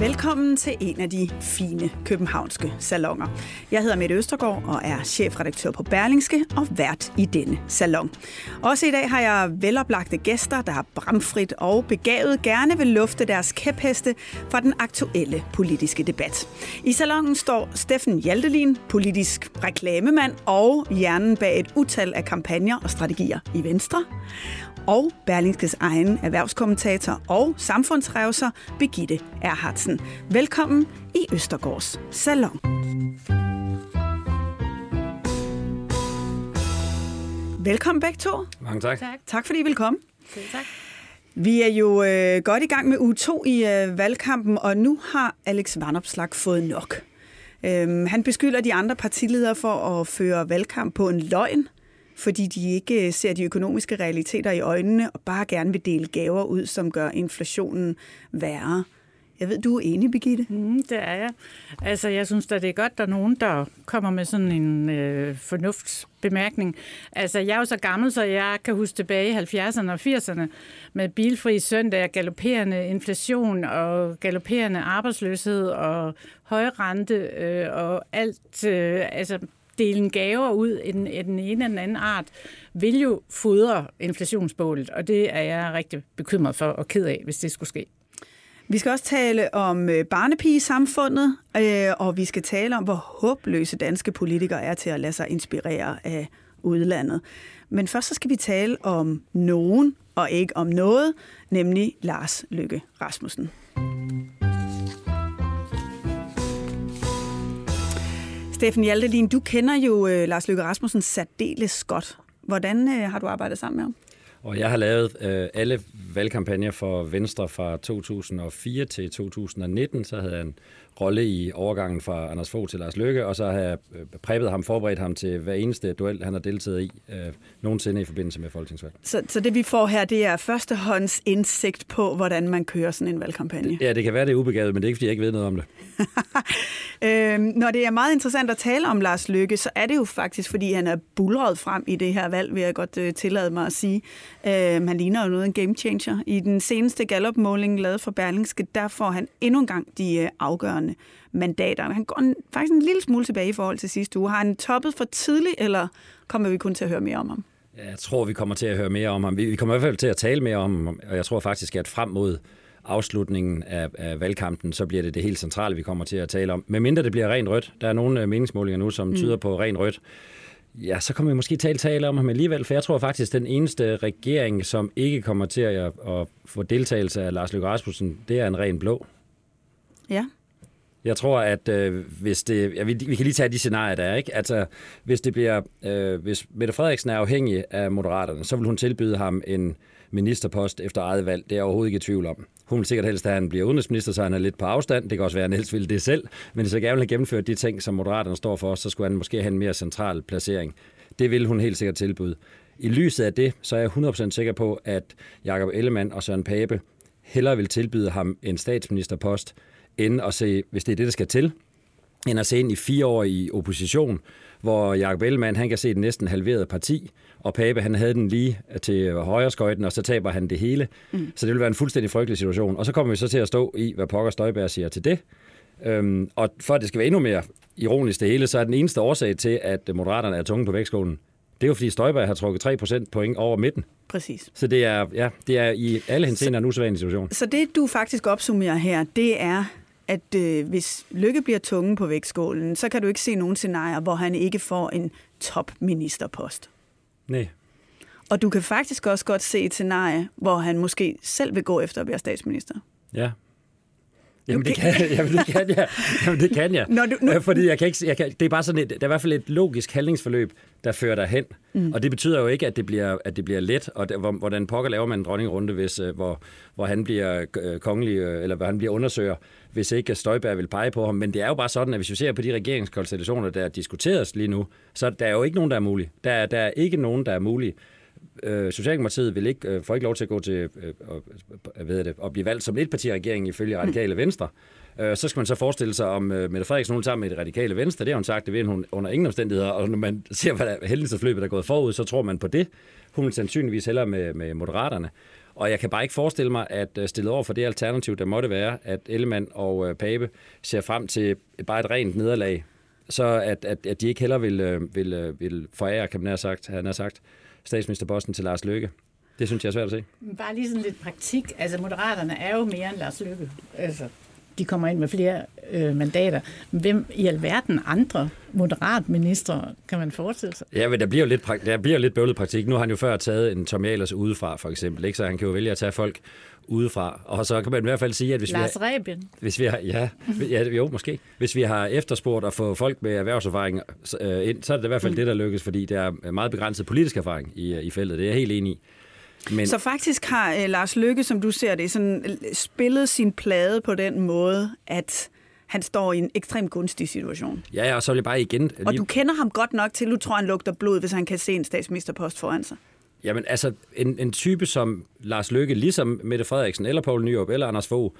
Velkommen til en af de fine københavnske salonger. Jeg hedder Mette Østergaard og er chefredaktør på Berlingske og vært i denne salon. Også i dag har jeg veloplagte gæster, der har bramfrit og begavet gerne vil lufte deres kæpheste fra den aktuelle politiske debat. I salongen står Steffen Hjaltelin, politisk reklamemand og hjernen bag et utal af kampagner og strategier i Venstre og Berlingskes egen erhvervskommentator og samfundsrevser Begitte Erhardsen. Velkommen i Østergårds Salon. Velkommen begge to. Mange tak. Tak, tak fordi I vil komme. Tak. Vi er jo øh, godt i gang med uge 2 i øh, valgkampen, og nu har Alex Vanopslag fået nok. Øhm, han beskylder de andre partiledere for at føre valgkamp på en løgn, fordi de ikke øh, ser de økonomiske realiteter i øjnene og bare gerne vil dele gaver ud, som gør inflationen værre. Jeg ved, du er enig, Birgitte? Mm, det er jeg. Altså, jeg synes da, det er godt, der er nogen, der kommer med sådan en øh, fornuftsbemærkning. Altså, jeg er jo så gammel, så jeg kan huske tilbage i 70'erne og 80'erne med bilfri søndag, galopperende inflation og galopperende arbejdsløshed og høj rente øh, og alt, øh, altså delen gaver ud af den, af den ene eller den anden art, vil jo fodre inflationsbålet, og det er jeg rigtig bekymret for og ked af, hvis det skulle ske. Vi skal også tale om øh, barnepigesamfundet, øh, og vi skal tale om, hvor håbløse danske politikere er til at lade sig inspirere af udlandet. Men først så skal vi tale om nogen, og ikke om noget, nemlig Lars Lykke Rasmussen. Steffen Hjaltelin, du kender jo øh, Lars Løkke Rasmussen særdeles godt. Hvordan har du arbejdet sammen med ham? Og jeg har lavet øh, alle valgkampagner for Venstre fra 2004 til 2019. Så havde jeg en rolle i overgangen fra Anders Fogh til Lars Løkke, og så har jeg øh, præppet ham, forberedt ham til hver eneste duel, han har deltaget i øh, nogensinde i forbindelse med folketingsvalg. Så, så det vi får her, det er førstehånds indsigt på, hvordan man kører sådan en valgkampagne? Ja, det kan være, det er ubegavet, men det er ikke, fordi jeg ikke ved noget om det. øhm, når det er meget interessant at tale om Lars Løkke, så er det jo faktisk, fordi han er bulret frem i det her valg, vil jeg godt øh, tillade mig at sige. Øhm, han ligner jo noget en game changer. I den seneste Gallup-måling lavet for Berlingske, der får han endnu en gang de øh, afgørende mandater. Han går faktisk en lille smule tilbage i forhold til sidste uge. Har han toppet for tidligt, eller kommer vi kun til at høre mere om ham? Jeg tror, vi kommer til at høre mere om ham. Vi kommer i hvert fald til at tale mere om ham, og jeg tror faktisk, at frem mod afslutningen af, af valgkampen, så bliver det det helt centrale, vi kommer til at tale om. Med mindre det bliver rent rødt. Der er nogle øh, meningsmålinger nu, som mm. tyder på rent rødt. Ja, så kommer vi måske til at tale om ham alligevel, for jeg tror faktisk, at den eneste regering, som ikke kommer til at, at få deltagelse af Lars Løkke Rasmussen, det er en ren blå. Ja. Jeg tror, at øh, hvis det... Ja, vi, vi kan lige tage de scenarier, der er, ikke? Altså, hvis det bliver... Øh, hvis Mette Frederiksen er afhængig af Moderaterne, så vil hun tilbyde ham en ministerpost efter eget valg. Det er jeg overhovedet ikke i tvivl om. Hun vil sikkert helst, at han bliver udenrigsminister, så han er lidt på afstand. Det kan også være, at han helst vil det selv. Men hvis jeg gerne vil have gennemført de ting, som Moderaterne står for, så skulle han måske have en mere central placering. Det vil hun helt sikkert tilbyde. I lyset af det, så er jeg 100% sikker på, at Jakob Ellemann og Søren Pape hellere vil tilbyde ham en statsministerpost, end at se, hvis det er det, der skal til, end at se ind i fire år i opposition, hvor Jakob Ellemann, han kan se den næsten halverede parti, og Pape, han havde den lige til højre skøjten, og så taber han det hele. Mm. Så det vil være en fuldstændig frygtelig situation. Og så kommer vi så til at stå i, hvad Pokker Støjberg siger til det. Øhm, og for at det skal være endnu mere ironisk det hele, så er den eneste årsag til, at Moderaterne er tunge på vægtskålen, det er jo fordi Støjberg har trukket 3% point over midten. Præcis. Så det er, ja, det er i alle henseender en usædvanlig situation. Så det, du faktisk opsummerer her, det er, at øh, hvis Lykke bliver tunge på vægtskålen, så kan du ikke se nogen scenarier, hvor han ikke får en topministerpost. Nej. Og du kan faktisk også godt se et scenarie, hvor han måske selv vil gå efter at være statsminister. Ja. Jamen, det kan, jamen, det kan jeg. Jamen, det kan jeg. Når du, nu... Fordi jeg kan ikke, jeg kan, det er bare sådan et, der er i hvert fald et logisk handlingsforløb, der fører dig hen. Mm. Og det betyder jo ikke, at det bliver, at det bliver let, og det, hvordan pokker laver man en dronningrunde, hvis, øh, hvor, hvor han bliver øh, kongelig, øh, eller hvor han bliver undersøger, hvis ikke Støjberg vil pege på ham. Men det er jo bare sådan, at hvis vi ser på de regeringskonstellationer, der diskuteres lige nu, så der er jo ikke nogen, der er mulige. Der er, der er ikke nogen, der er mulige. Øh, Socialdemokratiet vil ikke, øh, får ikke lov til at gå til øh, øh, ved det, at blive valgt som et parti regering ifølge Radikale Venstre. Øh, så skal man så forestille sig, om øh, Mette Frederiksen hun sammen med det radikale venstre, det har hun sagt, det vil hun under ingen omstændigheder, og når man ser, hvad der hændelsesforløbet er gået forud, så tror man på det. Hun vil sandsynligvis hellere med, med moderaterne. Og jeg kan bare ikke forestille mig, at øh, stillet over for det alternativ, der måtte være, at Ellemann og øh, Pape ser frem til bare et rent nederlag, så at, at, at de ikke heller vil, øh, vil, øh, vil forære, kan man have sagt, han har sagt, statsministerposten til Lars Løkke. Det synes jeg er svært at se. Bare lige sådan lidt praktik. Altså, Moderaterne er jo mere end Lars Løkke. Altså, de kommer ind med flere øh, mandater. Hvem i alverden andre moderatministre kan man forestille sig? Ja, men der bliver jo lidt, der bliver lidt bøvlet praktik. Nu har han jo før taget en Tom Ahlers udefra, for eksempel. Ikke? Så han kan jo vælge at tage folk udefra. Og så kan man i hvert fald sige, at hvis Lars vi har, Rebien. hvis vi har, ja, ja, jo, måske. Hvis vi har efterspurgt at få folk med erhvervserfaring øh, ind, så er det i hvert fald mm. det, der lykkes, fordi der er meget begrænset politisk erfaring i, i feltet. Det er jeg helt enig i. Men... Så faktisk har uh, Lars Lykke, som du ser det, sådan, spillet sin plade på den måde, at han står i en ekstremt gunstig situation. Ja, ja, og så vil jeg bare igen... Lige... Og du kender ham godt nok til, at du tror, han lugter blod, hvis han kan se en statsministerpost foran sig. Jamen altså, en, en type som Lars Løkke, ligesom Mette Frederiksen, eller Poul Nyrup, eller Anders Fogh,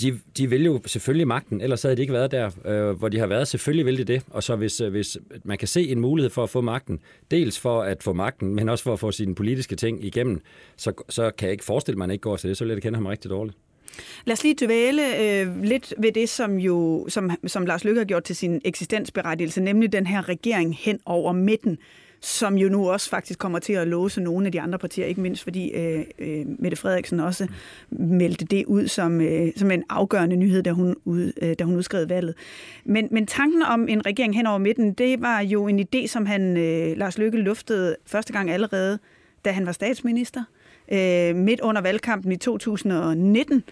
de, de vil jo selvfølgelig magten, ellers havde de ikke været der, øh, hvor de har været. Selvfølgelig vil de det. Og så hvis, øh, hvis man kan se en mulighed for at få magten, dels for at få magten, men også for at få sine politiske ting igennem, så, så kan jeg ikke forestille mig, at man ikke går til det. Så vil jeg kende ham rigtig dårligt. Lad os lige dvæle øh, lidt ved det, som, jo, som, som Lars Løkke har gjort til sin eksistensberettigelse, nemlig den her regering hen over midten som jo nu også faktisk kommer til at låse nogle af de andre partier, ikke mindst fordi øh, øh, Mette Frederiksen også meldte det ud som, øh, som en afgørende nyhed, da hun, ud, øh, da hun udskrev valget. Men, men tanken om en regering hen over midten, det var jo en idé, som han, øh, Lars Løkke, luftede første gang allerede, da han var statsminister øh, midt under valgkampen i 2019.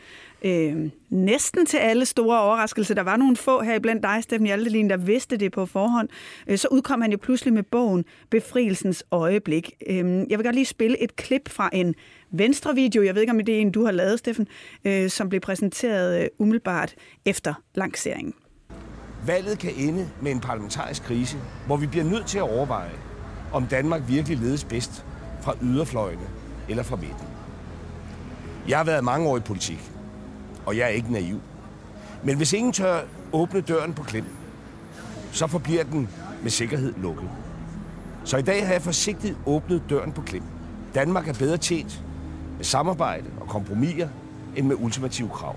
Øh, næsten til alle store overraskelser. Der var nogle få her blandt dig, Steffen Hjaltelin, der vidste det på forhånd. Øh, så udkom han jo pludselig med bogen Befrielsens øjeblik. Øh, jeg vil godt lige spille et klip fra en Venstre-video, jeg ved ikke om det er en, du har lavet, Steffen, øh, som blev præsenteret øh, umiddelbart efter lanceringen. Valget kan ende med en parlamentarisk krise, hvor vi bliver nødt til at overveje, om Danmark virkelig ledes bedst fra yderfløjene eller fra midten. Jeg har været mange år i politik, og jeg er ikke naiv. Men hvis ingen tør åbne døren på klem, så forbliver den med sikkerhed lukket. Så i dag har jeg forsigtigt åbnet døren på klem. Danmark er bedre tjent med samarbejde og kompromiser end med ultimative krav.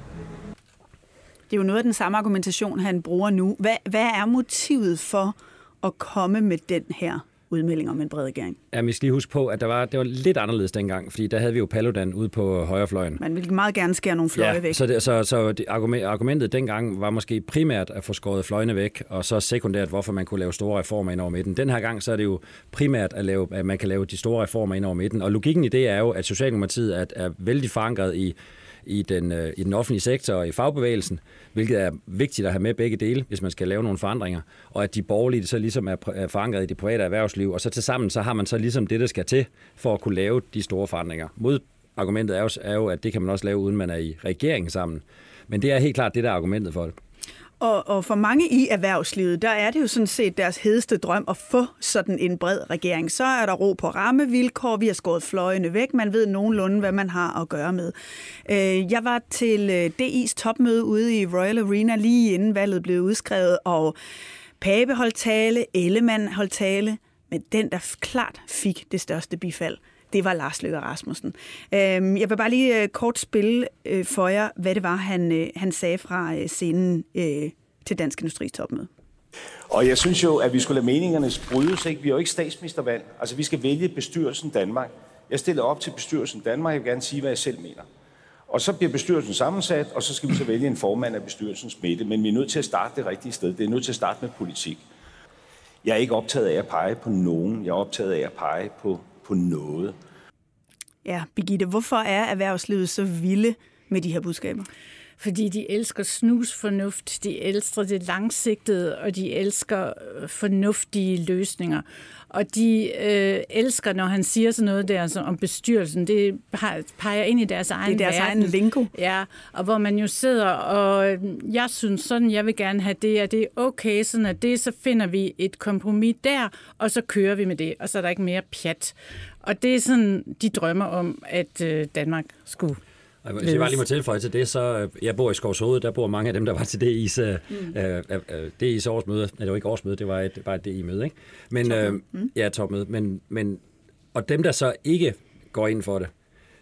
Det er jo noget af den samme argumentation, han bruger nu. Hvad, hvad er motivet for at komme med den her udmelding om en bred regering. Ja, vi skal lige huske på, at der var, det var lidt anderledes dengang, fordi der havde vi jo Paludan ude på højrefløjen. Man ville meget gerne skære nogle fløje ja, væk. Så, det, så, så det, argumentet dengang var måske primært at få skåret fløjene væk, og så sekundært, hvorfor man kunne lave store reformer ind over midten. Den her gang så er det jo primært, at, lave, at man kan lave de store reformer ind over midten. Og logikken i det er jo, at Socialdemokratiet er, er vældig forankret i i den, øh, i den offentlige sektor og i fagbevægelsen, hvilket er vigtigt at have med begge dele, hvis man skal lave nogle forandringer, og at de borgerlige så ligesom er, er forankret i det private erhvervsliv, og så til sammen så har man så ligesom det, der skal til for at kunne lave de store forandringer. Mod argumentet er jo, er jo, at det kan man også lave, uden man er i regeringen sammen. Men det er helt klart det, der er argumentet for det. Og, og for mange i erhvervslivet, der er det jo sådan set deres hedeste drøm at få sådan en bred regering. Så er der ro på rammevilkår, vi har skåret fløjene væk, man ved nogenlunde, hvad man har at gøre med. Øh, jeg var til øh, DI's topmøde ude i Royal Arena lige inden valget blev udskrevet, og Pape holdt tale, Ellemann holdt tale, men den, der klart fik det største bifald, det var Lars Løkke Rasmussen. Øhm, jeg vil bare lige øh, kort spille øh, for jer, hvad det var, han, øh, han sagde fra scenen til Dansk Industris topmøde. Og jeg synes jo, at vi skulle lade meningerne brydes. Ikke? Vi er jo ikke statsministervalg. Altså, vi skal vælge bestyrelsen Danmark. Jeg stiller op til bestyrelsen Danmark. Jeg vil gerne sige, hvad jeg selv mener. Og så bliver bestyrelsen sammensat, og så skal vi så vælge en formand af bestyrelsens midte. Men vi er nødt til at starte det rigtige sted. Det er nødt til at starte med politik. Jeg er ikke optaget af at pege på nogen. Jeg er optaget af at pege på på noget. Ja, Birgitte, hvorfor er erhvervslivet så vilde med de her budskaber? Fordi de elsker snusfornuft, de elsker det langsigtede, og de elsker øh, fornuftige løsninger. Og de øh, elsker, når han siger sådan noget der så om bestyrelsen. Det peger ind i deres egen Det er deres verden. egen lingo. Ja, og hvor man jo sidder, og jeg synes sådan, jeg vil gerne have det, og det er okay, sådan at det, så finder vi et kompromis der, og så kører vi med det, og så er der ikke mere pjat. Og det er sådan, de drømmer om, at øh, Danmark skulle Og Hvis jeg bare lige må tilføje til det, så øh, jeg bor i Skovs Hoved, der bor mange af dem, der var til DI's, mm. øh, øh, DI's årsmøde. Nej, det var ikke årsmøde, det var et, bare et DI-møde, ikke? Men, øh, Mm. Ja, topmøde. Men, men, og dem, der så ikke går ind for det,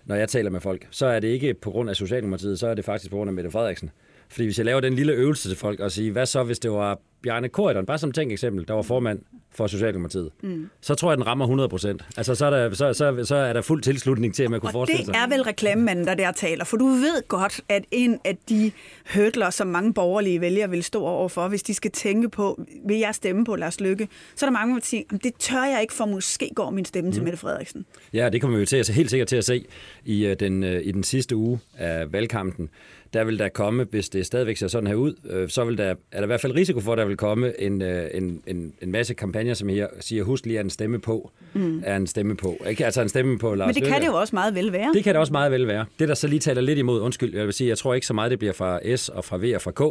når jeg taler med folk, så er det ikke på grund af Socialdemokratiet, så er det faktisk på grund af Mette Frederiksen. Fordi hvis jeg laver den lille øvelse til folk og siger, hvad så hvis det var Bjarne Korydon, bare som tænk eksempel, der var formand for Socialdemokratiet, mm. så tror jeg, den rammer 100 procent. Altså, så er, der, så, så, så er der fuld tilslutning til, at man kunne Og forestille det sig. er vel reklamemanden, der der taler, for du ved godt, at en af de hurdler, som mange borgerlige vælgere vil stå overfor, hvis de skal tænke på, vil jeg stemme på Lars Lykke, så er der mange, der vil sige, "Jamen, det tør jeg ikke, for måske går min stemme mm. til Mette Frederiksen. Ja, det kommer vi jo til at se, helt sikkert til at se i, øh, den, øh, i den sidste uge af valgkampen. Der vil der komme, hvis det stadigvæk ser sådan her ud, øh, så vil der, er der i hvert fald risiko for, at der vil komme en, øh, en, en, en masse kampagner, som her siger, husk lige at en stemme på, mm. er en stemme på. Ikke? Altså en stemme på Lars Men det Løkke. kan det jo også meget vel være. Det kan det også meget vel være. Det, der så lige taler lidt imod, undskyld, jeg vil sige, jeg tror ikke så meget, det bliver fra S og fra V og fra K,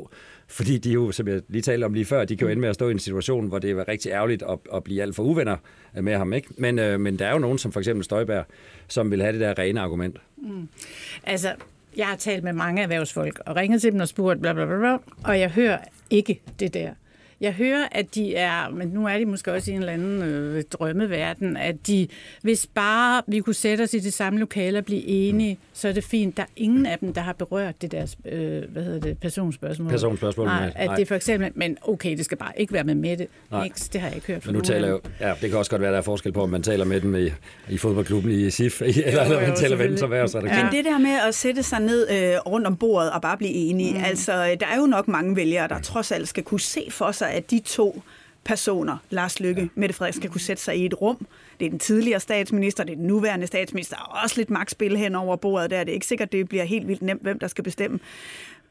fordi de jo, som jeg lige talte om lige før, de kan jo ende med at stå i en situation, hvor det er rigtig ærgerligt at, at blive alt for uvenner med ham. Ikke? Men, øh, men der er jo nogen, som for eksempel Støjberg, som vil have det der rene argument. Altså, jeg har talt med mange erhvervsfolk og ringet til dem og spurgt bla bla bla, bla og jeg hører ikke det der. Jeg hører, at de er, men nu er de måske også i en eller anden øh, drømmeverden, at de, hvis bare vi kunne sætte os i det samme lokale og blive enige, så er det fint. Der er ingen af dem, der har berørt det der, øh, hvad hedder det, personspørgsmål. Personspørgsmål, Nej, nej. at det er for eksempel, men okay, det skal bare ikke være med Mette. Nej. Niks, det har jeg ikke hørt fra Men nu nogen taler jo, ja, det kan også godt være, der er forskel på, om man taler med dem i, i fodboldklubben i SIF, eller jo, om man taler med dem som erhvervsredaktør. Men det der med at sætte sig ned øh, rundt om bordet og bare blive enige, mm. altså der er jo nok mange vælgere, der trods alt skal kunne se for sig, at de to personer, Lars Lykke, ja. Mette Frederiksen, skal kunne sætte sig i et rum. Det er den tidligere statsminister, det er den nuværende statsminister, og også lidt magtspil hen over bordet der. Det er ikke sikkert, det bliver helt vildt nemt, hvem der skal bestemme.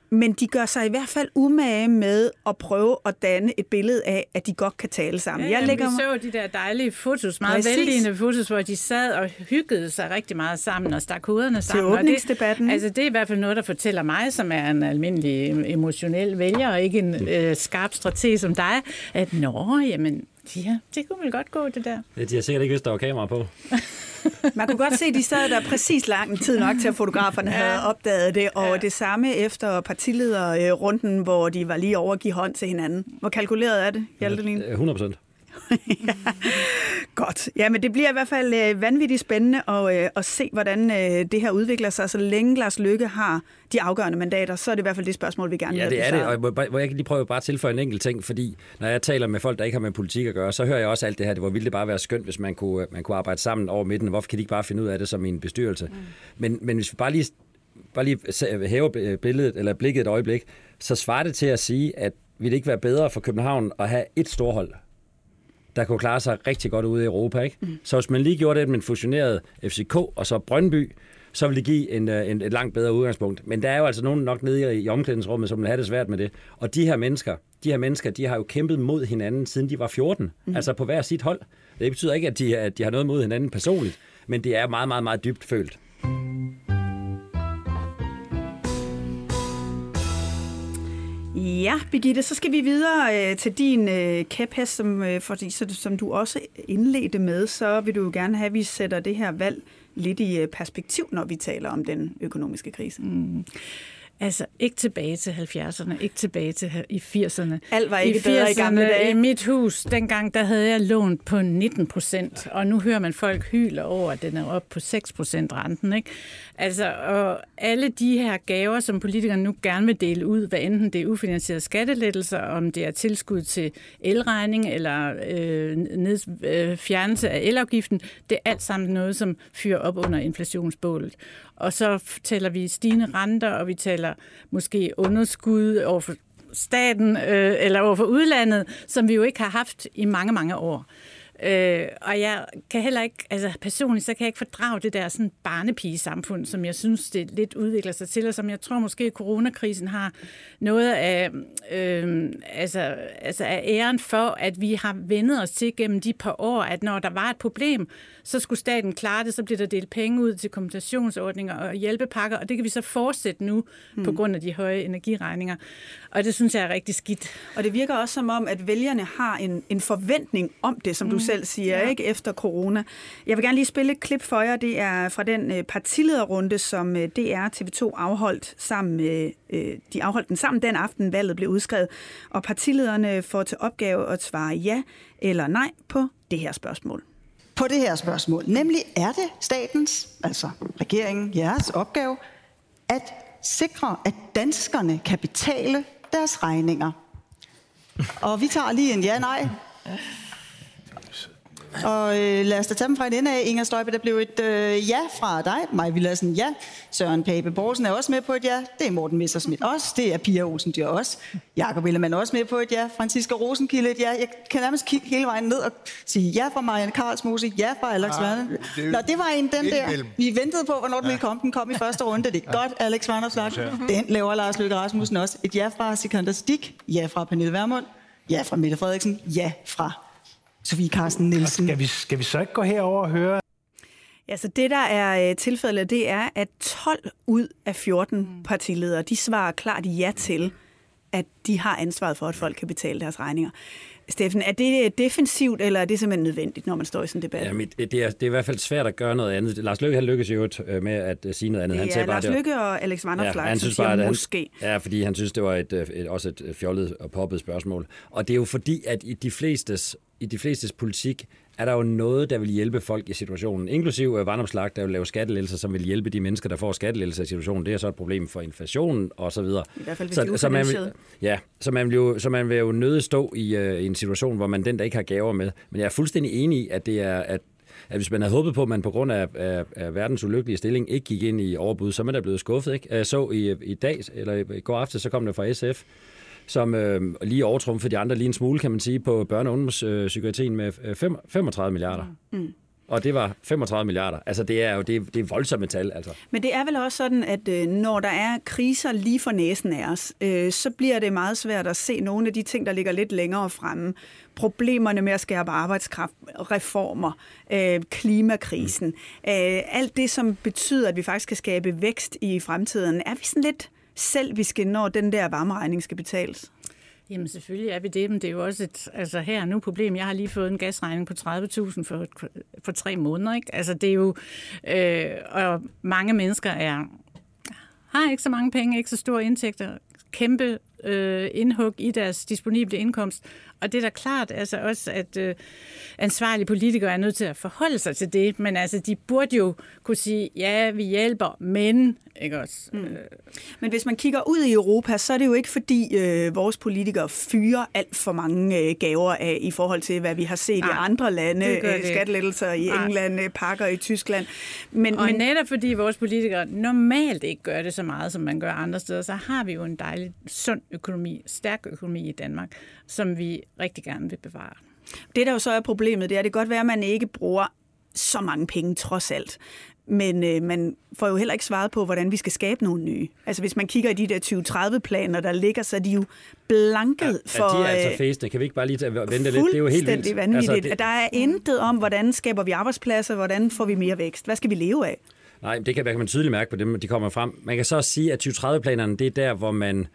Men de gør sig i hvert fald umage med at prøve at danne et billede af, at de godt kan tale sammen. Ja, jeg lægger vi så de der dejlige fotos, meget Præcis. velligende fotos, hvor de sad og hyggede sig rigtig meget sammen og stak hovederne sammen. Og åbningsdebatten. Det, altså, det er i hvert fald noget, der fortæller mig, som er en almindelig emotionel vælger, og ikke en øh, skarp strateg som dig, at nå, jamen, ja, det kunne vel godt gå, det der. Ja, De har sikkert ikke vidst, der var kamera på. Man kunne godt se, at de sad der præcis lang tid nok til, at fotograferne ja. havde opdaget det. Og ja. det samme efter partilederrunden, hvor de var lige over at give hånd til hinanden. Hvor kalkuleret er det, Hjaltelin? 100 procent. Godt. Ja, men det bliver i hvert fald øh, vanvittigt spændende at, øh, at se, hvordan øh, det her udvikler sig. Så længe Lars Lykke har de afgørende mandater, så er det i hvert fald det spørgsmål, vi gerne Ja, vil det have er det, og hvor- hvor jeg kan lige prøve bare at tilføje en enkelt ting, fordi når jeg taler med folk, der ikke har med politik at gøre, så hører jeg også alt det her, det var ville det bare være skønt, hvis man kunne, man kunne arbejde sammen over midten. Hvorfor kan de ikke bare finde ud af det som i en bestyrelse? Mm. Men, men hvis vi bare lige, bare lige se- hæver billedet, eller blikket et øjeblik, så svarer det til at sige, at ville det ikke være bedre for København at have et storhold, der kunne klare sig rigtig godt ude i Europa. Ikke? Mm. Så hvis man lige gjorde det med en fusioneret FCK og så Brøndby, så vil det give en, øh, en, et langt bedre udgangspunkt. Men der er jo altså nogen nok nede i, i omklædningsrummet, som vil have det svært med det. Og de her mennesker, de her mennesker, de har jo kæmpet mod hinanden, siden de var 14. Mm. Altså på hver sit hold. Det betyder ikke, at de, at de har noget mod hinanden personligt, men det er meget, meget, meget dybt følt. Ja, Birgitte, så skal vi videre øh, til din øh, kæphest, som, øh, fordi, så, som du også indledte med, så vil du jo gerne have, at vi sætter det her valg lidt i øh, perspektiv, når vi taler om den økonomiske krise. Mm. Altså, ikke tilbage til 70'erne, ikke tilbage til i 80'erne. Alt var ikke I bedre i gamle 80'erne, dage. I mit hus, dengang, der havde jeg lånt på 19 procent, og nu hører man folk hyler over, at den er op på 6 procent renten. Ikke? Altså, og alle de her gaver, som politikerne nu gerne vil dele ud, hvad enten det er ufinansierede skattelettelser, om det er tilskud til elregning eller øh, ned, øh, fjernelse af elafgiften, det er alt sammen noget, som fyrer op under inflationsbålet. Og så taler vi stigende renter, og vi taler måske underskud over for staten øh, eller over for udlandet, som vi jo ikke har haft i mange, mange år. Øh, og jeg kan heller ikke, altså personligt, så kan jeg ikke fordrage det der sådan barnepige-samfund, som jeg synes, det lidt udvikler sig til, og som jeg tror måske, coronakrisen har noget af, øh, altså, altså af æren for, at vi har vendet os til gennem de par år, at når der var et problem, så skulle staten klare det, så bliver der delt penge ud til kompensationsordninger og hjælpepakker, og det kan vi så fortsætte nu mm. på grund af de høje energiregninger. Og det synes jeg er rigtig skidt. Og det virker også som om, at vælgerne har en, en forventning om det, som mm. du selv siger, ja. ikke efter corona. Jeg vil gerne lige spille et klip for jer. Det er fra den øh, partilederrunde, som øh, DR TV2 afholdt sammen med, øh, de afholdt den sammen den aften, valget blev udskrevet. Og partilederne får til opgave at svare ja eller nej på det her spørgsmål på det her spørgsmål. Nemlig, er det statens, altså regeringen, jeres opgave, at sikre, at danskerne kan betale deres regninger? Og vi tager lige en ja-nej. Og øh, lad os da tage dem fra en ende af. Inger Støjbe, der blev et øh, ja fra dig. Maj Villadsen, ja. Søren Pape Borgsen er også med på et ja. Det er Morten Messersmith også. Det er Pia Olsen Dyr også. Jakob Ellemann er også med på et ja. Franziska Rosenkilde et ja. Jeg kan nærmest kigge hele vejen ned og sige ja fra Marianne Karlsmose, ja fra Alex ah, Werner. Nå, det var en den der. Vi ventede på, hvornår den ville komme. Den kom i første runde. Det er godt, Alex Werner Den laver Lars Løkke Rasmussen også. Et ja fra Sikander Stik. Ja fra Pernille Vermund. Ja fra Mette Frederiksen. Ja fra Sofie Carsten Nielsen. Skal vi, skal vi så ikke gå herover og høre? Ja, så det der er øh, tilfældet, det er, at 12 ud af 14 mm. partiledere, de svarer klart ja til, at de har ansvaret for, at folk kan betale deres regninger. Steffen, er det defensivt, eller er det simpelthen nødvendigt, når man står i sådan en debat? Jamen, det, er, det er i hvert fald svært at gøre noget andet. Lars Løkke, han lykkes jo øh, med at øh, sige noget andet. Han ja, Lars Løkke og Alex Vanderslag, ja, han synes bare, at måske. Han, ja, fordi han synes, det var et, et, også et fjollet og poppet spørgsmål. Og det er jo fordi, at i de flestes i de flestes politik er der jo noget, der vil hjælpe folk i situationen, inklusiv uh, vandopslag, der vil lave skattelettelser, som vil hjælpe de mennesker, der får skattelettelser i situationen. Det er så et problem for inflationen og så videre. I hvert fald, hvis så, så man vil, Ja, så man, vil jo, så man vil jo nøde stå i, uh, i en situation, hvor man den, der ikke har gaver med. Men jeg er fuldstændig enig i, at det er, at at hvis man havde håbet på, at man på grund af, af, af verdens ulykkelige stilling ikke gik ind i overbud, så er man da blevet skuffet. Ikke? Jeg så i, i dag, eller i går aften, så kom det fra SF, som øh, lige overtrumfer de andre lige en smule, kan man sige, på børne- og ungdomspsykiatrien med 35 øh, milliarder. Mm. Og det var 35 milliarder. Altså, det er jo det, det er voldsomme tal. Altså. Men det er vel også sådan, at øh, når der er kriser lige for næsen af os, øh, så bliver det meget svært at se nogle af de ting, der ligger lidt længere fremme. Problemerne med at skærpe arbejdskraft, reformer, øh, klimakrisen. Mm. Øh, alt det, som betyder, at vi faktisk kan skabe vækst i fremtiden. Er vi sådan lidt selviske, når den der varmeregning skal betales? Jamen selvfølgelig er vi det, men det er jo også et altså her nu problem. Jeg har lige fået en gasregning på 30.000 for, for tre måneder. Ikke? Altså det er jo, øh, og mange mennesker er har ikke så mange penge, ikke så store indtægter, kæmpe øh, indhug i deres disponible indkomst. Og det er da klart altså også, at øh, ansvarlige politikere er nødt til at forholde sig til det, men altså, de burde jo kunne sige, ja, vi hjælper, men... Ikke også? Mm. Øh. Men hvis man kigger ud i Europa, så er det jo ikke fordi øh, vores politikere fyrer alt for mange øh, gaver af i forhold til, hvad vi har set Nej, i andre lande. Øh, skattelettelser i Nej. England, øh, pakker i Tyskland. Men, og men, netop fordi vores politikere normalt ikke gør det så meget, som man gør andre steder, så har vi jo en dejlig sund økonomi, stærk økonomi i Danmark, som vi rigtig gerne vil bevare. Det, der jo så er problemet, det er, at det kan godt være, at man ikke bruger så mange penge trods alt. Men øh, man får jo heller ikke svaret på, hvordan vi skal skabe nogle nye. Altså hvis man kigger i de der 2030-planer, der ligger, så er de jo blanket ja, for... Ja, de er altså øh, fæsende. Kan vi ikke bare lige vente lidt? Det er jo helt vildt. vanvittigt. Altså, det... Der er intet om, hvordan skaber vi arbejdspladser, hvordan får vi mere vækst, hvad skal vi leve af? Nej, det kan, kan man tydeligt mærke på dem, de kommer frem. Man kan så også sige, at 2030-planerne, det er der, hvor man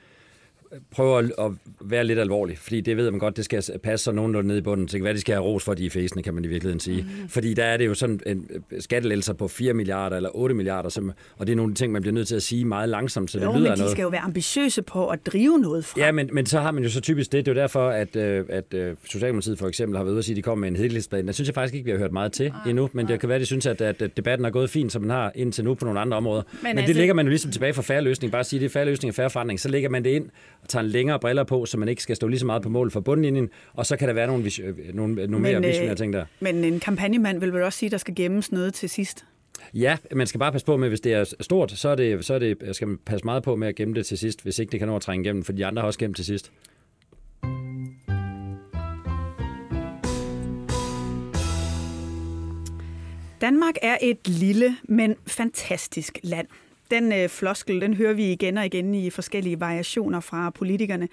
prøver at være lidt alvorlig, fordi det ved man godt, det skal passe så nogenlunde ned i bunden. Så hvad de skal have ros for, de er fæsende, kan man i virkeligheden sige. Mm. Fordi der er det jo sådan en skattelælser på 4 milliarder eller 8 milliarder, som, og det er nogle ting, man bliver nødt til at sige meget langsomt, så det jo, lyder men de noget. skal jo være ambitiøse på at drive noget frem. Ja, men, men så har man jo så typisk det. Det er jo derfor, at, øh, at øh, Socialdemokratiet for eksempel har været ude at sige, at de kommer med en hedelighedsplan. Der synes jeg faktisk ikke, vi har hørt meget til ej, endnu, men ej. det kan være, at de synes, at, at debatten er gået fint, som den har indtil nu på nogle andre områder. Men, men altså... det ligger man jo ligesom tilbage for færre løsning. Bare at sige, at det er færre løsning og færre forandring. Så lægger man det ind og tager en længere briller på, så man ikke skal stå lige så meget på mål for bundlinjen, og så kan der være nogle, vis- øh, nogle, nogle men, mere visionære ting der. Men en kampagnemand vil vel også sige, at der skal gemmes noget til sidst? Ja, man skal bare passe på med, hvis det er stort, så, er det, så er det, skal man passe meget på med at gemme det til sidst, hvis ikke det kan nå at trænge igennem, for de andre har også gemt til sidst. Danmark er et lille, men fantastisk land. Den øh, floskel, den hører vi igen og igen i forskellige variationer fra politikerne,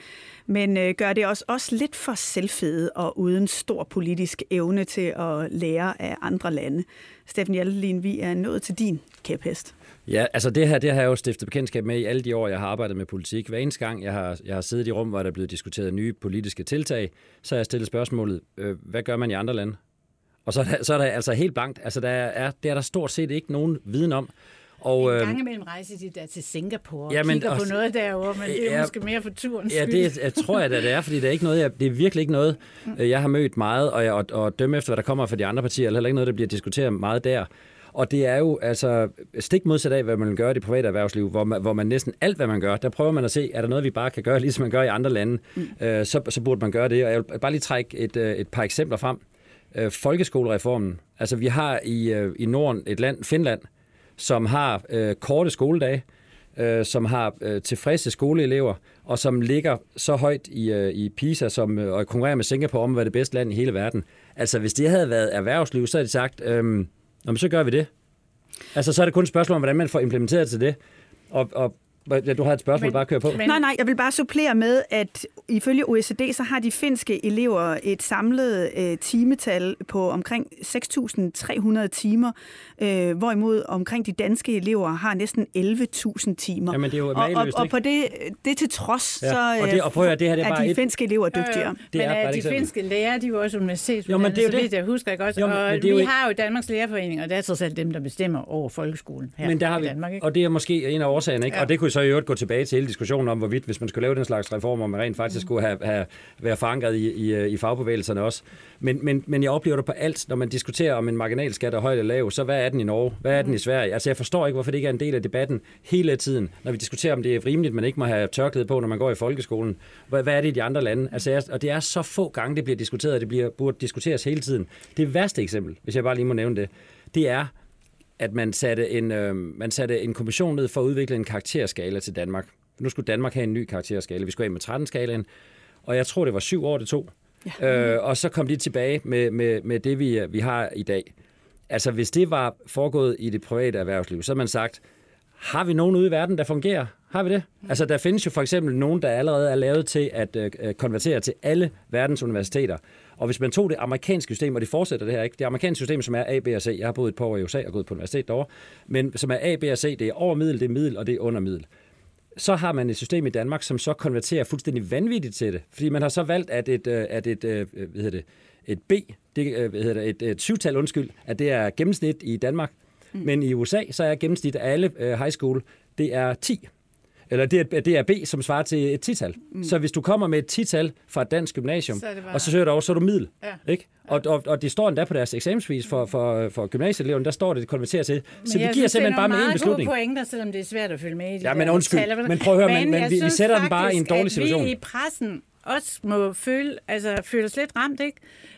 men øh, gør det også, også lidt for selvfede og uden stor politisk evne til at lære af andre lande. Steffen Hjaltelin, vi er nået til din kæphest. Ja, altså det her, det har jeg jo stiftet bekendtskab med i alle de år, jeg har arbejdet med politik. Hver eneste gang, jeg har, jeg har siddet i rum, hvor der er blevet diskuteret nye politiske tiltag, så har jeg stillet spørgsmålet, øh, hvad gør man i andre lande? Og så er der, så er der altså helt blankt. Altså der er, det er der stort set ikke nogen viden om. Og, en gang imellem rejser de der til Singapore og ja, men, kigger og, på noget derovre, men det er ja, måske mere for turen Ja, det jeg tror jeg, at det er, fordi det er, ikke noget, jeg, det er virkelig ikke noget, mm. jeg har mødt meget, og, jeg, og, og dømme efter, hvad der kommer fra de andre partier, eller heller ikke noget, der bliver diskuteret meget der. Og det er jo altså stik modsat af, hvad man gør i det private erhvervsliv, hvor man, hvor man næsten alt, hvad man gør, der prøver man at se, er der noget, vi bare kan gøre, ligesom man gør i andre lande, mm. øh, så, så burde man gøre det. Og jeg vil bare lige trække et, øh, et par eksempler frem. Øh, folkeskolereformen. Altså vi har i, øh, i Norden et land, Finland, som har øh, korte skoledage, øh, som har øh, tilfredse skoleelever, og som ligger så højt i, øh, i PISA, som øh, og konkurrerer med Singapore om at være det bedste land i hele verden. Altså, hvis det havde været erhvervsliv, så havde de sagt, øh, så gør vi det. Altså, så er det kun et spørgsmål om, hvordan man får implementeret til det. Og, og du har et spørgsmål, men, bare kør på. Men... Nej, nej, jeg vil bare supplere med, at ifølge OECD, så har de finske elever et samlet øh, timetal på omkring 6.300 timer, øh, hvorimod omkring de danske elever har næsten 11.000 timer. Jamen, det er jo og, og, og på det, det til trods, ja. så og det, og prøv, det her, det er, er de et... finske elever dygtigere. Ja, ja. Det er men er de eksempel. finske lærer, de er jo også universitetsuddannede, så det, jeg husker ikke også. Jo, og vi jo... har jo Danmarks Lærerforening, og det er trods alt dem, der bestemmer over folkeskolen her men der har vi, i Danmark. Ikke? Og det er måske en af årsagerne, ikke? Ja. og det kunne så i øvrigt gå tilbage til hele diskussionen om, hvorvidt, hvis man skulle lave den slags reformer, man rent faktisk mm. skulle have, have være forankret i, i, i fagbevægelserne også. Men, men, men jeg oplever det på alt, når man diskuterer om en marginalskat er høj eller lav, så hvad er den i Norge? Hvad er den i Sverige? Altså jeg forstår ikke, hvorfor det ikke er en del af debatten hele tiden, når vi diskuterer, om det er rimeligt, man ikke må have tørklæde på, når man går i folkeskolen. Hvad, hvad er det i de andre lande? Altså, jeg, og det er så få gange, det bliver diskuteret, og det bliver, burde diskuteres hele tiden. Det værste eksempel, hvis jeg bare lige må nævne det, det er, at man satte en, øh, man satte en kommission ned for at udvikle en karakterskala til Danmark. Nu skulle Danmark have en ny karakterskala. Vi skulle have med 13-skalaen, og jeg tror, det var syv år, det tog. Ja. Øh, og så kom de tilbage med, med, med det, vi, vi har i dag. Altså, hvis det var foregået i det private erhvervsliv, så har man sagt, har vi nogen ude i verden, der fungerer? Har vi det? Altså, der findes jo for eksempel nogen, der allerede er lavet til at øh, konvertere til alle verdens universiteter. Og hvis man tog det amerikanske system, og det fortsætter det her ikke, det amerikanske system, som er A, B og C, jeg har boet et par år i USA og gået på universitet derovre, men som er A, B og C, det er over middel, det er middel, og det er under middel så har man et system i Danmark, som så konverterer fuldstændig vanvittigt til det. Fordi man har så valgt, at et, øh, at et, øh, hvad hedder det, et B, det, øh, hvad hedder det, et, et syvtal, undskyld, at det er gennemsnit i Danmark. Mm. Men i USA, så er gennemsnit af alle high school, det er 10 eller det er, det er B, som svarer til et tital. Mm. Så hvis du kommer med et tital fra et dansk gymnasium, så bare... og så søger du over, så er du middel. Ja. Ikke? Og, og, og det står endda på deres eksamensvis for, for, for gymnasieeleverne, der står det, det konverterer til. Så vi giver simpelthen bare med en beslutning. Er pointer, selvom det er svært at følge med i de Ja, men undskyld, taler. men prøv at høre, men, men, men vi, vi sætter dem bare i en dårlig situation. vi i pressen også må føle, altså, føle os lidt ramt, ikke?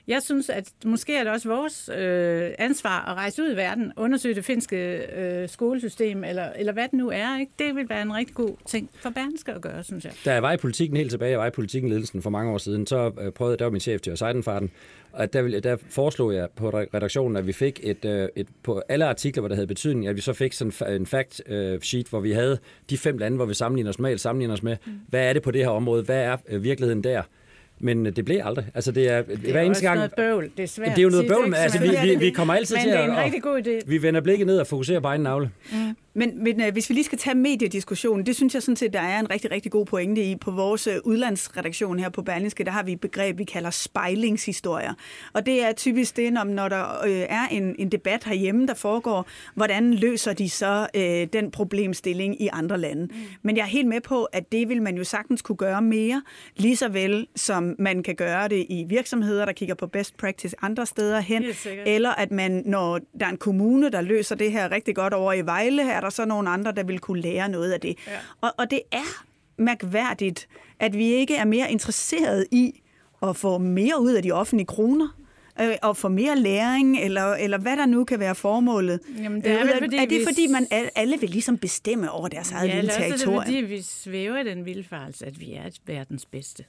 Jeg synes, at måske er det også vores øh, ansvar at rejse ud i verden, undersøge det finske øh, skolesystem, eller, eller hvad det nu er. Ikke? Det vil være en rigtig god ting for Berlingske at gøre, synes jeg. Da jeg var i politikken helt tilbage, jeg var i politikken ledelsen for mange år siden, så øh, prøvede, der var min chef til Seidenfarten, og der, der foreslog jeg på redaktionen, at vi fik et, øh, et, på alle artikler, hvor der havde betydning, at vi så fik sådan en fact øh, sheet, hvor vi havde de fem lande, hvor vi sammenligner os med, sammenligner os med, mm. hvad er det på det her område, hvad er virkeligheden der? Men øh, det blev aldrig. Altså, det er, det er hver eneste gang, noget bøvl. Det er svært. Det er jo noget bøvl, men altså, vi, vi, vi kommer altid men til at... Men det er en rigtig god idé. Vi vender blikket ned og fokuserer på egen navle. Mm. Men, men øh, hvis vi lige skal tage mediediskussionen, det synes jeg sådan set, der er en rigtig, rigtig god pointe i. På vores øh, udlandsredaktion her på Berlingske, der har vi et begreb, vi kalder spejlingshistorier. Og det er typisk det, når, når der øh, er en, en debat herhjemme, der foregår, hvordan løser de så øh, den problemstilling i andre lande. Mm. Men jeg er helt med på, at det vil man jo sagtens kunne gøre mere, lige så vel som man kan gøre det i virksomheder, der kigger på best practice andre steder hen, eller at man, når der er en kommune, der løser det her rigtig godt over i Vejle, her er der så nogle andre, der vil kunne lære noget af det. Ja. Og, og det er mærkværdigt, at vi ikke er mere interesseret i at få mere ud af de offentlige kroner, øh, og få mere læring, eller, eller hvad der nu kan være formålet. Jamen, det er, vel, fordi, er det fordi, man alle vil ligesom bestemme over deres eget ja, lille territorium? Ja, det er fordi, vi svæver den vildfarelse, at vi er verdens bedste.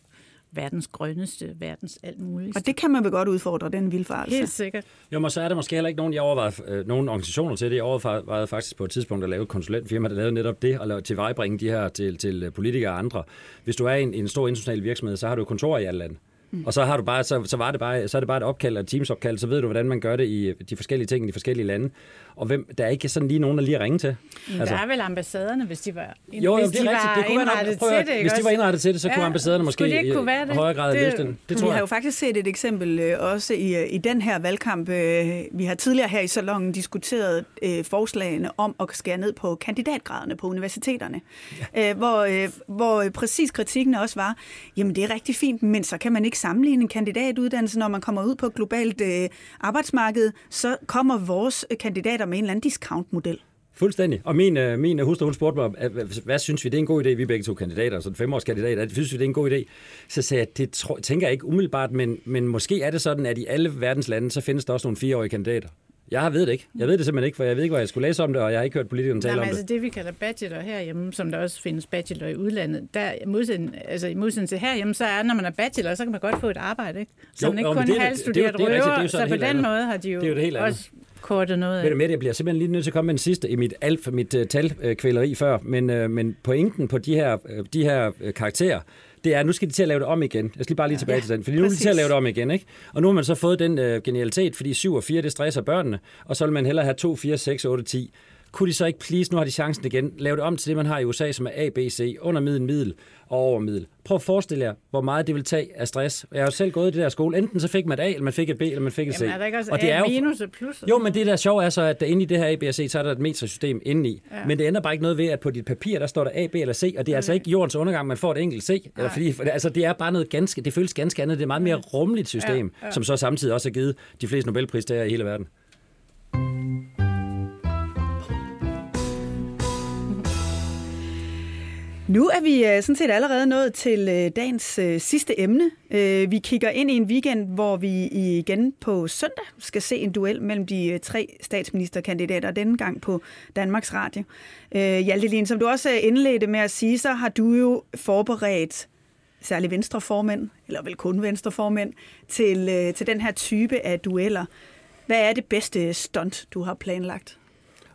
Verdens grønneste, verdens alt muligt. Og det kan man vel godt udfordre, den vildfarelse. Helt sikkert. Jo, men så er der måske heller ikke nogen, jeg overvejede, øh, nogen organisationer til det. Jeg overvejede faktisk på et tidspunkt at lave et konsulentfirma, der lavede netop det, og tilvejebringe de her til, til politikere og andre. Hvis du er en, en stor international virksomhed, så har du kontor i alle lande. Mm. Og så har du bare, så, så, var det bare, så er det bare et opkald og et teamsopkald, så ved du, hvordan man gør det i de forskellige ting i de forskellige lande. Og hvem, der er ikke sådan lige nogen, der lige ringer til. Men altså. Der er vel ambassaderne, hvis de var, jo, hvis det er de rigtigt. var det kunne indrettet være, til det. Hvis de var indrettet til det, så ja, kunne ambassaderne måske det ikke kunne være det? i højere grad det, løse det. Det tror vi jeg. har jo faktisk set et eksempel øh, også i, øh, i den her valgkamp. Øh, vi har tidligere her i salongen diskuteret øh, forslagene om at skære ned på kandidatgraderne på universiteterne. Ja. Øh, hvor, øh, hvor præcis kritikken også var, jamen det er rigtig fint, men så kan man ikke sammenligne en kandidatuddannelse, når man kommer ud på et globalt øh, arbejdsmarked, så kommer vores kandidater med en eller anden discountmodel. Fuldstændig. Og min, øh, min øh, hustru, hun spurgte mig, hvad, hvad synes vi, det er en god idé? Vi er begge to kandidater, så femårskandidater. Synes vi, det er en god idé? Så sagde jeg, det tror, tænker jeg ikke umiddelbart, men, men måske er det sådan, at i alle verdens lande, så findes der også nogle fireårige kandidater. Jeg ved det ikke. Jeg ved det simpelthen ikke, for jeg ved ikke, hvad jeg skulle læse om det, og jeg har ikke hørt politikerne tale Nej, om altså det. det, vi kalder bachelor herhjemme, som der også findes bachelor i udlandet, der modsætning, altså i modsætning til herhjemme, så er, når man er bachelor, så kan man godt få et arbejde, ikke? Så Jo, man ikke jo, kun det er- halvstuderet det det det jo røver, så så et på den andet. måde har de jo, Det er jo det helt andet. også kortet noget af. Ved du med, jeg bliver simpelthen lige nødt til at komme med en sidste i mit alt for mit uh, talkvæleri før, men, uh, men pointen på de her, uh, de her uh, karakterer, det er, nu skal de til at lave det om igen. Jeg skal lige bare lige tilbage Ja, til den, fordi nu er de til at lave det om igen, ikke? Og nu har man så fået den uh, genialitet, fordi 7 og 4, det stresser børnene, og så vil man hellere have 2, 4, 6, 8, 10. Kunne de så ikke, please, nu har de chancen igen, lave det om til det, man har i USA, som er A, B, C, under middel, middel og over middel. Prøv at forestille jer, hvor meget det vil tage af stress. Jeg har jo selv gået i det der skole. Enten så fik man et A, eller man fik et B, eller man fik et C. Jamen er der ikke også og det er jo, minus og plus? jo, men det der sjove er så, at der inde i det her A, B og C, så er der et metrisk-system indeni. Ja. Men det ændrer bare ikke noget ved, at på dit papir, der står der A, B eller C, og det er altså ikke jordens undergang, man får et enkelt C. Eller fordi, altså, det er bare noget ganske, det føles ganske andet. Det er et meget mere rummeligt system, Ja, ja. som så samtidig også har givet de fleste Nobelpristager i hele verden. Nu er vi øh, sådan set allerede nået til øh, dagens øh, sidste emne. Øh, Vi kigger ind i en weekend, hvor vi igen på søndag skal se en duel mellem de øh, tre statsministerkandidater, denne gang på Danmarks Radio. Øh, Hjalte Lien, som du også indledte med at sige, så har du jo forberedt særligt venstreformænd, eller vel kun venstreformænd, til, øh, til den her type af dueller. Hvad er det bedste stunt, du har planlagt?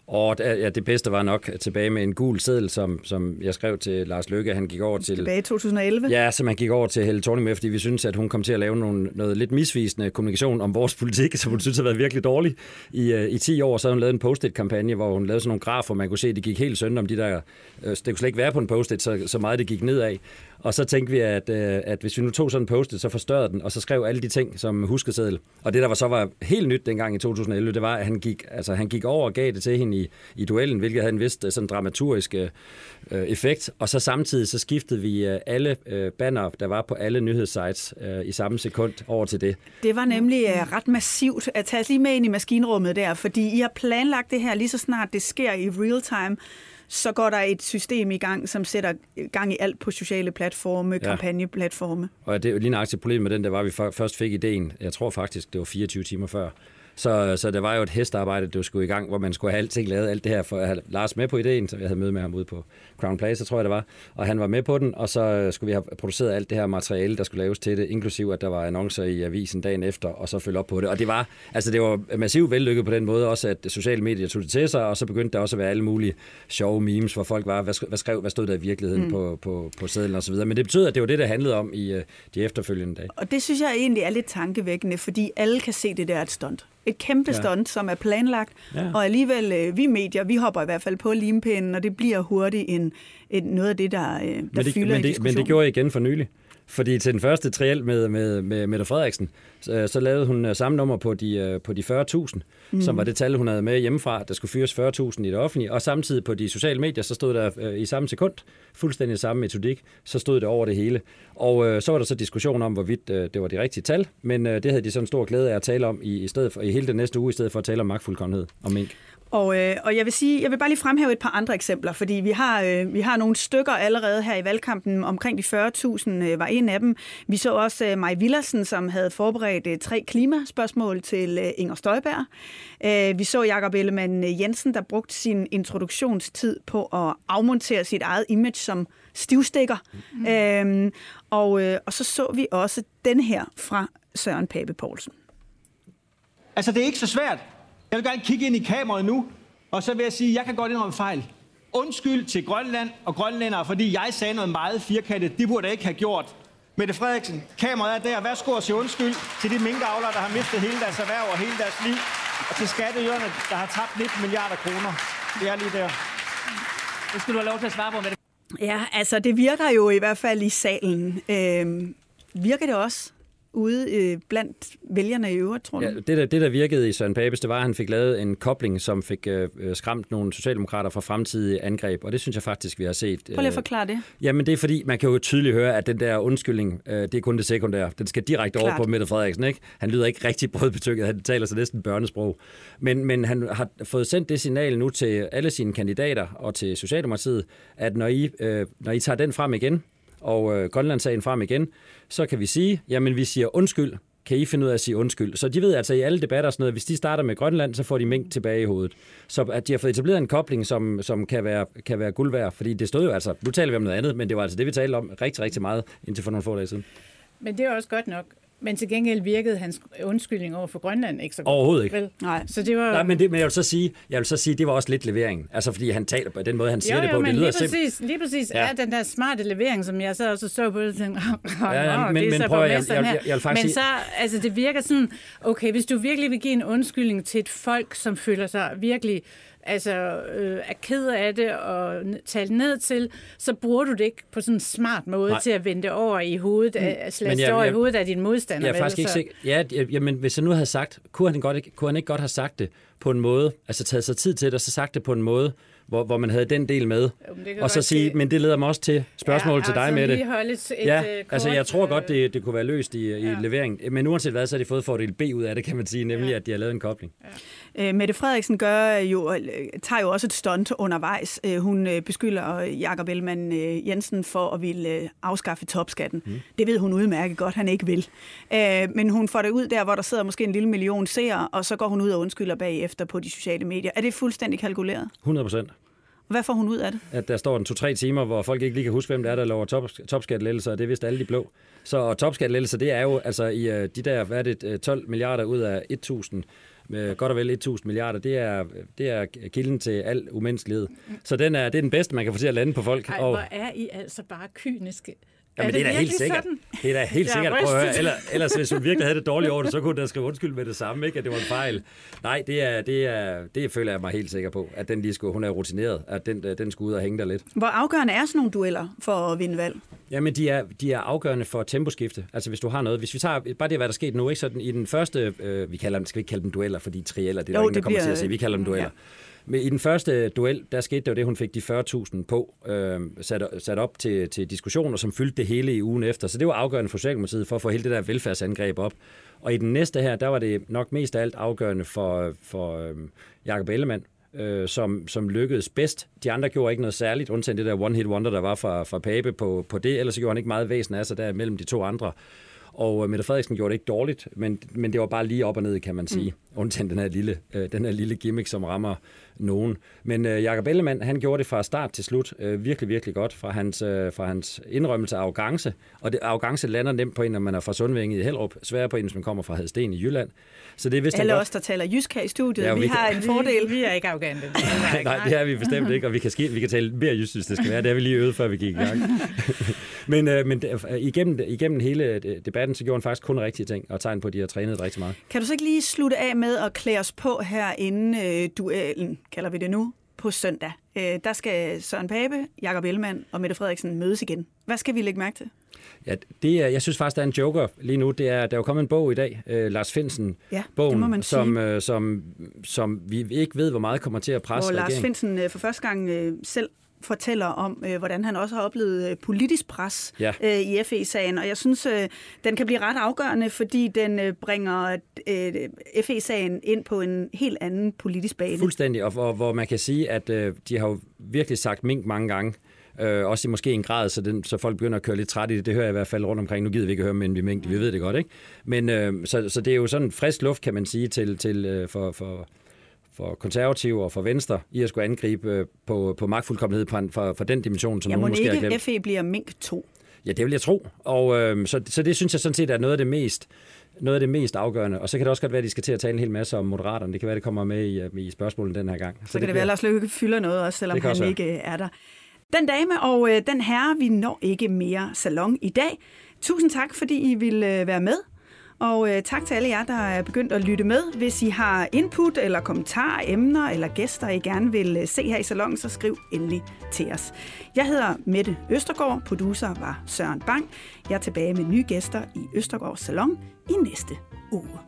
Og det- ja, det bedste var nok tilbage med en gul seddel, som, som jeg skrev til Lars Løkke. Han gik over til... Tilbage i 2011? Ja, som han gik over til Helle Thorning med, fordi vi synes, at hun kom til at lave nogle, noget lidt misvisende kommunikation om vores politik, som hun synes har været virkelig dårlig. I, uh, I 10 år så har hun lavet en post-it-kampagne, hvor hun lavede sådan nogle grafer, man kunne se, at det gik helt sønder om de der... Uh, det kunne slet ikke være på en post-it, så, så meget det gik nedad. Og så tænkte vi, at, øh, at hvis vi nu tog sådan en post så forstørrede den, og så skrev alle de ting som huskeseddel. Og det, der var så var helt nyt dengang i 2011, det var, at han gik, altså, han gik over og gav det til hende i, i duellen, hvilket havde en vist øh, sådan dramaturgisk øh, effekt. Og så samtidig så skiftede vi øh, alle øh, banner, der var på alle nyhedssites øh, i samme sekund over til det. Det var nemlig øh, ret massivt at tage lige med ind i maskinrummet der, fordi I har planlagt det her lige så snart det sker i real time, så går der et system i gang, som sætter gang i alt på sociale platforme, Ja. kampagneplatforme. Og det er jo lige nøjagtigt problemet med den, der var, at vi først fik ideen, jeg tror faktisk, det var 24 timer før. Så, så der var jo et hestearbejde, der skulle i gang, hvor man skulle have alting lavet, alt det her, for at have Lars med på ideen, så jeg havde møde med ham ude på Crown Plaza, tror jeg det var, og han var med på den, og så skulle vi have produceret alt det her materiale, der skulle laves til det, inklusiv at der var annoncer i avisen dagen efter, og så følge op på det. Og det var, altså det var massivt vellykket på den måde også, at sociale medier tog det til sig, og så begyndte der også at være alle mulige sjove memes, hvor folk var, hvad, sk- hvad skrev, hvad stod der i virkeligheden mm. på, på, på sedlen og så videre. Men det betyder, at det var det, der handlede om i øh, de efterfølgende dage. Og det synes jeg egentlig er lidt tankevækkende, fordi alle kan se, det der er et stunt. Et kæmpe Ja. stunt, som er planlagt, Ja. og alligevel, øh, vi medier, vi hopper i hvert fald på limpinden, og det bliver hurtigt en, en, noget af det, der, øh, der men det, fylder men, i det, men diskussionen. det gjorde jeg igen for nylig. Fordi til den første triel med, med, med Mette Frederiksen, så, så lavede hun øh, samme nummer på de, øh, på de 40.000, mm. som var det tal, hun havde med hjemmefra. Der skulle fyres 40.000 i det offentlige. Og samtidig på de sociale medier, så stod der øh, i samme sekund, fuldstændig samme metodik, så stod det over det hele. Og øh, så var der så diskussion om, hvorvidt øh, det var de rigtige tal, men øh, det havde de sådan stor glæde af at tale om i, i stedet for, i hele den næste uge, i stedet for at tale om magtfuldkommenhed og mink. Og, øh, og jeg vil sige, jeg vil bare lige fremhæve et par andre eksempler, fordi vi har, øh, vi har nogle stykker allerede her i valgkampen. Omkring de 40.000 øh, var en af dem. Vi så også øh, Maj Villersen, som havde forberedt øh, tre klimaspørgsmål til øh, Inger Støjberg. Øh, vi så Jakob Ellemann Jensen, der brugte sin introduktionstid på at afmontere sit eget image som stivstikker. Mm. Øh, og, øh, og så så vi også den her fra Søren Pape Poulsen. Altså, det er ikke så svært. Jeg vil gerne kigge ind i kameraet nu, og så vil jeg sige, at jeg kan godt indrømme fejl. Undskyld til Grønland og grønlændere, fordi jeg sagde noget meget firkantet. Det burde jeg ikke have gjort. Mette Frederiksen, kameraet er der. Værsgo og sige undskyld til de minkavlere, der har mistet hele deres erhverv og hele deres liv. Og til skatteyderne, der har tabt 19 milliarder kroner. Det er lige der. Det skal du have lov til at svare på, Mette. Ja, altså det virker jo i hvert fald i salen. Øh, virker det også ude øh, blandt vælgerne i øvrigt, tror du? Ja, det, der, det, der virkede i Søren Papes, det var, at han fik lavet en kobling, som fik øh, skræmt nogle socialdemokrater fra fremtidige angreb, og det synes jeg faktisk, vi har set. Prøv lige at forklare det. Jamen, det er fordi, man kan jo tydeligt høre, at den der undskyldning, øh, det er kun det sekundære. Den skal direkte Klart. over på Mette Frederiksen, ikke? Han lyder ikke rigtig brødbetykket, han taler så næsten børnesprog. Men, men han har fået sendt det signal nu til alle sine kandidater og til Socialdemokratiet, at når I, øh, når I tager den frem igen, og øh, Grønlandssagen frem igen, så kan vi sige, jamen vi siger undskyld, kan I finde ud af at sige undskyld? Så de ved altså i alle debatter sådan noget, hvis de starter med Grønland, så får de mink tilbage i hovedet. Så at de har fået etableret en kobling, som, som kan, være, kan være guld værd, fordi det stod jo altså, nu taler vi om noget andet, men det var altså det, vi talte om rigtig, rigtig meget indtil for nogle få dage siden. Men det er også godt nok. Men til gengæld virkede hans undskyldning over for Grønland ikke så godt. Overhovedet ikke. Vel? Nej. Så det var... Nej, men, det, men jeg vil så sige, jeg vil så sige, det var også lidt levering. Altså fordi han taler på den måde, han siger jo, jo, det på. Men det lyder lige præcis, lige præcis ja. er den der smarte levering, som jeg så også så på, og tænkte, ja, ja, men, det er men, så prøv, jeg, jeg, jeg, jeg, jeg vil Men sige... så, altså det virker sådan, okay, hvis du virkelig vil give en undskyldning til et folk, som føler sig virkelig altså øh, er ked af det og talt ned til, så bruger du det ikke på sådan en smart måde Nej. til at vende over i hovedet, mm. af, slæste jeg, over jeg, i hovedet af din modstander. Jeg er faktisk ikke sikker. Ja, ja, men hvis jeg nu havde sagt, kunne han, godt ikke, kunne han ikke godt have sagt det på en måde, altså taget sig tid til det, og så sagt det på en måde, hvor, hvor man havde den del med. Jo, og så sige, men det leder mig også til spørgsmålet ja, til dig med det. Et, ja, et, øh, altså jeg tror godt, det, det kunne være løst i, i ja. levering. Men uanset hvad, så har de fået fordel B ud af det, kan man sige, nemlig ja. at de har lavet en kobling. Ja. Øh, Mette Frederiksen gør jo, øh, tager jo også et stunt undervejs. Øh, hun beskylder Jakob Ellemann Jensen for at ville afskaffe topskatten. Mm. Det ved hun udmærket godt, han ikke vil. Men hun får det ud der, hvor der sidder måske en lille million seere, og så går hun ud og undskylder bagefter på de sociale medier. Er det fuldstændig kalkuleret? 100 procent. Hvad får hun ud af det? At der står en to-tre timer, hvor folk ikke lige kan huske, hvem det er, der lover top, topskattelettelser, og det er vist alle de blå. Så topskattelettelser, det er jo altså i de der, hvad er det, 12 milliarder ud af 1000 med godt og vel 1000 milliarder, det er, det er kilden til al umenneskelighed. Så den er, det er den bedste, man kan få til at lande på folk. Ej, hvor er I altså bare kyniske. Jamen, er det, det, er da helt sikkert. Sådan? Det er da helt sikkert. Prøv at høre. Ellers, ellers, hvis hun virkelig havde det dårligt over det, så kunne der skrive undskyld med det samme, ikke? at det var en fejl. Nej, det, er, det, er, det føler jeg mig helt sikker på, at den lige skulle, hun er rutineret, at den, den skulle ud og hænge der lidt. Hvor afgørende er sådan nogle dueller for at vinde valg? Jamen, de er, de er afgørende for temposkifte. Altså, hvis du har noget. Hvis vi tager bare det, hvad der skete nu, ikke? Så den, i den første, øh, vi kalder dem, skal vi ikke kalde dem dueller, fordi trieller, det er jo, der ingen, der kommer bliver, til at sige. Vi kalder dem dueller. Ja. Men i den første duel, der skete det jo det, hun fik de 40.000 på, øh, sat, sat op til, til diskussioner, som fyldte det hele i ugen efter. Så det var afgørende for Socialdemokratiet for at få hele det der velfærdsangreb op. Og i den næste her, der var det nok mest af alt afgørende for, for øh, Jacob Ellemann, øh, som, som lykkedes bedst. De andre gjorde ikke noget særligt, undtagen det der one-hit wonder, der var fra, fra Pape på, på det. Ellers gjorde han ikke meget væsen af sig der mellem de to andre. Og øh, Mette Frederiksen gjorde det ikke dårligt, men, men det var bare lige op og ned, kan man sige. Mm. Undtagen den her lille, øh, den her lille gimmick, som rammer nogen. Men øh, Jakob Ellemann, han gjorde det fra start til slut øh, virkelig, virkelig godt fra hans, øh, fra hans indrømmelse af arrogance. Og det, arrogance lander nemt på en, når man er fra Sundvinge i Hellerup, sværere på en, hvis man kommer fra Hadsten i Jylland. Så det er vist Alle os, der taler jysk her i studiet, ja, vi, vi har en fordel. Vi, vi er ikke arrogante. Nej, det er vi bestemt ikke, og vi kan, ske, vi kan tale mere jysk, hvis det skal være. Det har vi lige øvet, før vi gik i gang. men øh, men øh, igennem, igennem hele øh, debatten, så gjorde han faktisk kun rigtige ting, og tegn på, at de har trænet rigtig meget. Kan du så ikke lige slutte af med at klæde os på her inden øh, duellen, kalder vi det nu, på søndag? Øh, der skal Søren Pape, Jakob Ellemann og Mette Frederiksen mødes igen. Hvad skal vi lægge mærke til? Ja, det er, jeg synes faktisk, der er en joker lige nu. Det er, der er jo kommet en bog i dag, øh, Lars Finsen, ja, bogen, som, øh, som, som vi ikke ved, hvor meget kommer til at presse Hvor regeringen. Lars Finsen øh, for første gang øh, selv fortæller om, øh, hvordan han også har oplevet øh, politisk pres Ja. øh, i FE-sagen. Og jeg synes, øh, den kan blive ret afgørende, fordi den øh, bringer øh, FE-sagen ind på en helt anden politisk bane. Fuldstændig, og hvor, hvor man kan sige, at øh, de har jo virkelig sagt mink mange gange. Øh, også i måske en grad, så, den, så folk begynder at køre lidt træt i det. Det hører jeg i hvert fald rundt omkring. Nu gider vi ikke høre men vi mink, vi ved det godt, ikke? Men øh, så, så det er jo sådan frisk luft, kan man sige, til, til øh, for, for, for konservative og for venstre, i at skulle angribe øh, på, på magtfuldkommenhed fra, fra, fra den dimension, som Jeg nogen må måske har ikke glemt. FE bliver Mink 2. Ja, det vil jeg tro. Og øh, så, så det synes jeg sådan set er noget af det mest noget af det mest afgørende. Og så kan det også godt være, at de skal til at tale en hel masse om moderaterne. Det kan være, det kommer med i, øh, i spørgsmålet den her gang. Så, så kan det være, at Lars Løkke fylder noget også, selvom Det han også ikke er der. Den dame og øh, den herre, vi når ikke mere salon i dag. Tusind tak, fordi I ville øh, være med. Og øh, tak til alle jer, der er begyndt at lytte med. Hvis I har input eller kommentarer, emner eller gæster, I gerne vil øh, se her i salongen, så skriv endelig til os. Jeg hedder Mette Østergaard, producer var Søren Bang. Jeg er tilbage med nye gæster i Østergaards Salon i næste uge.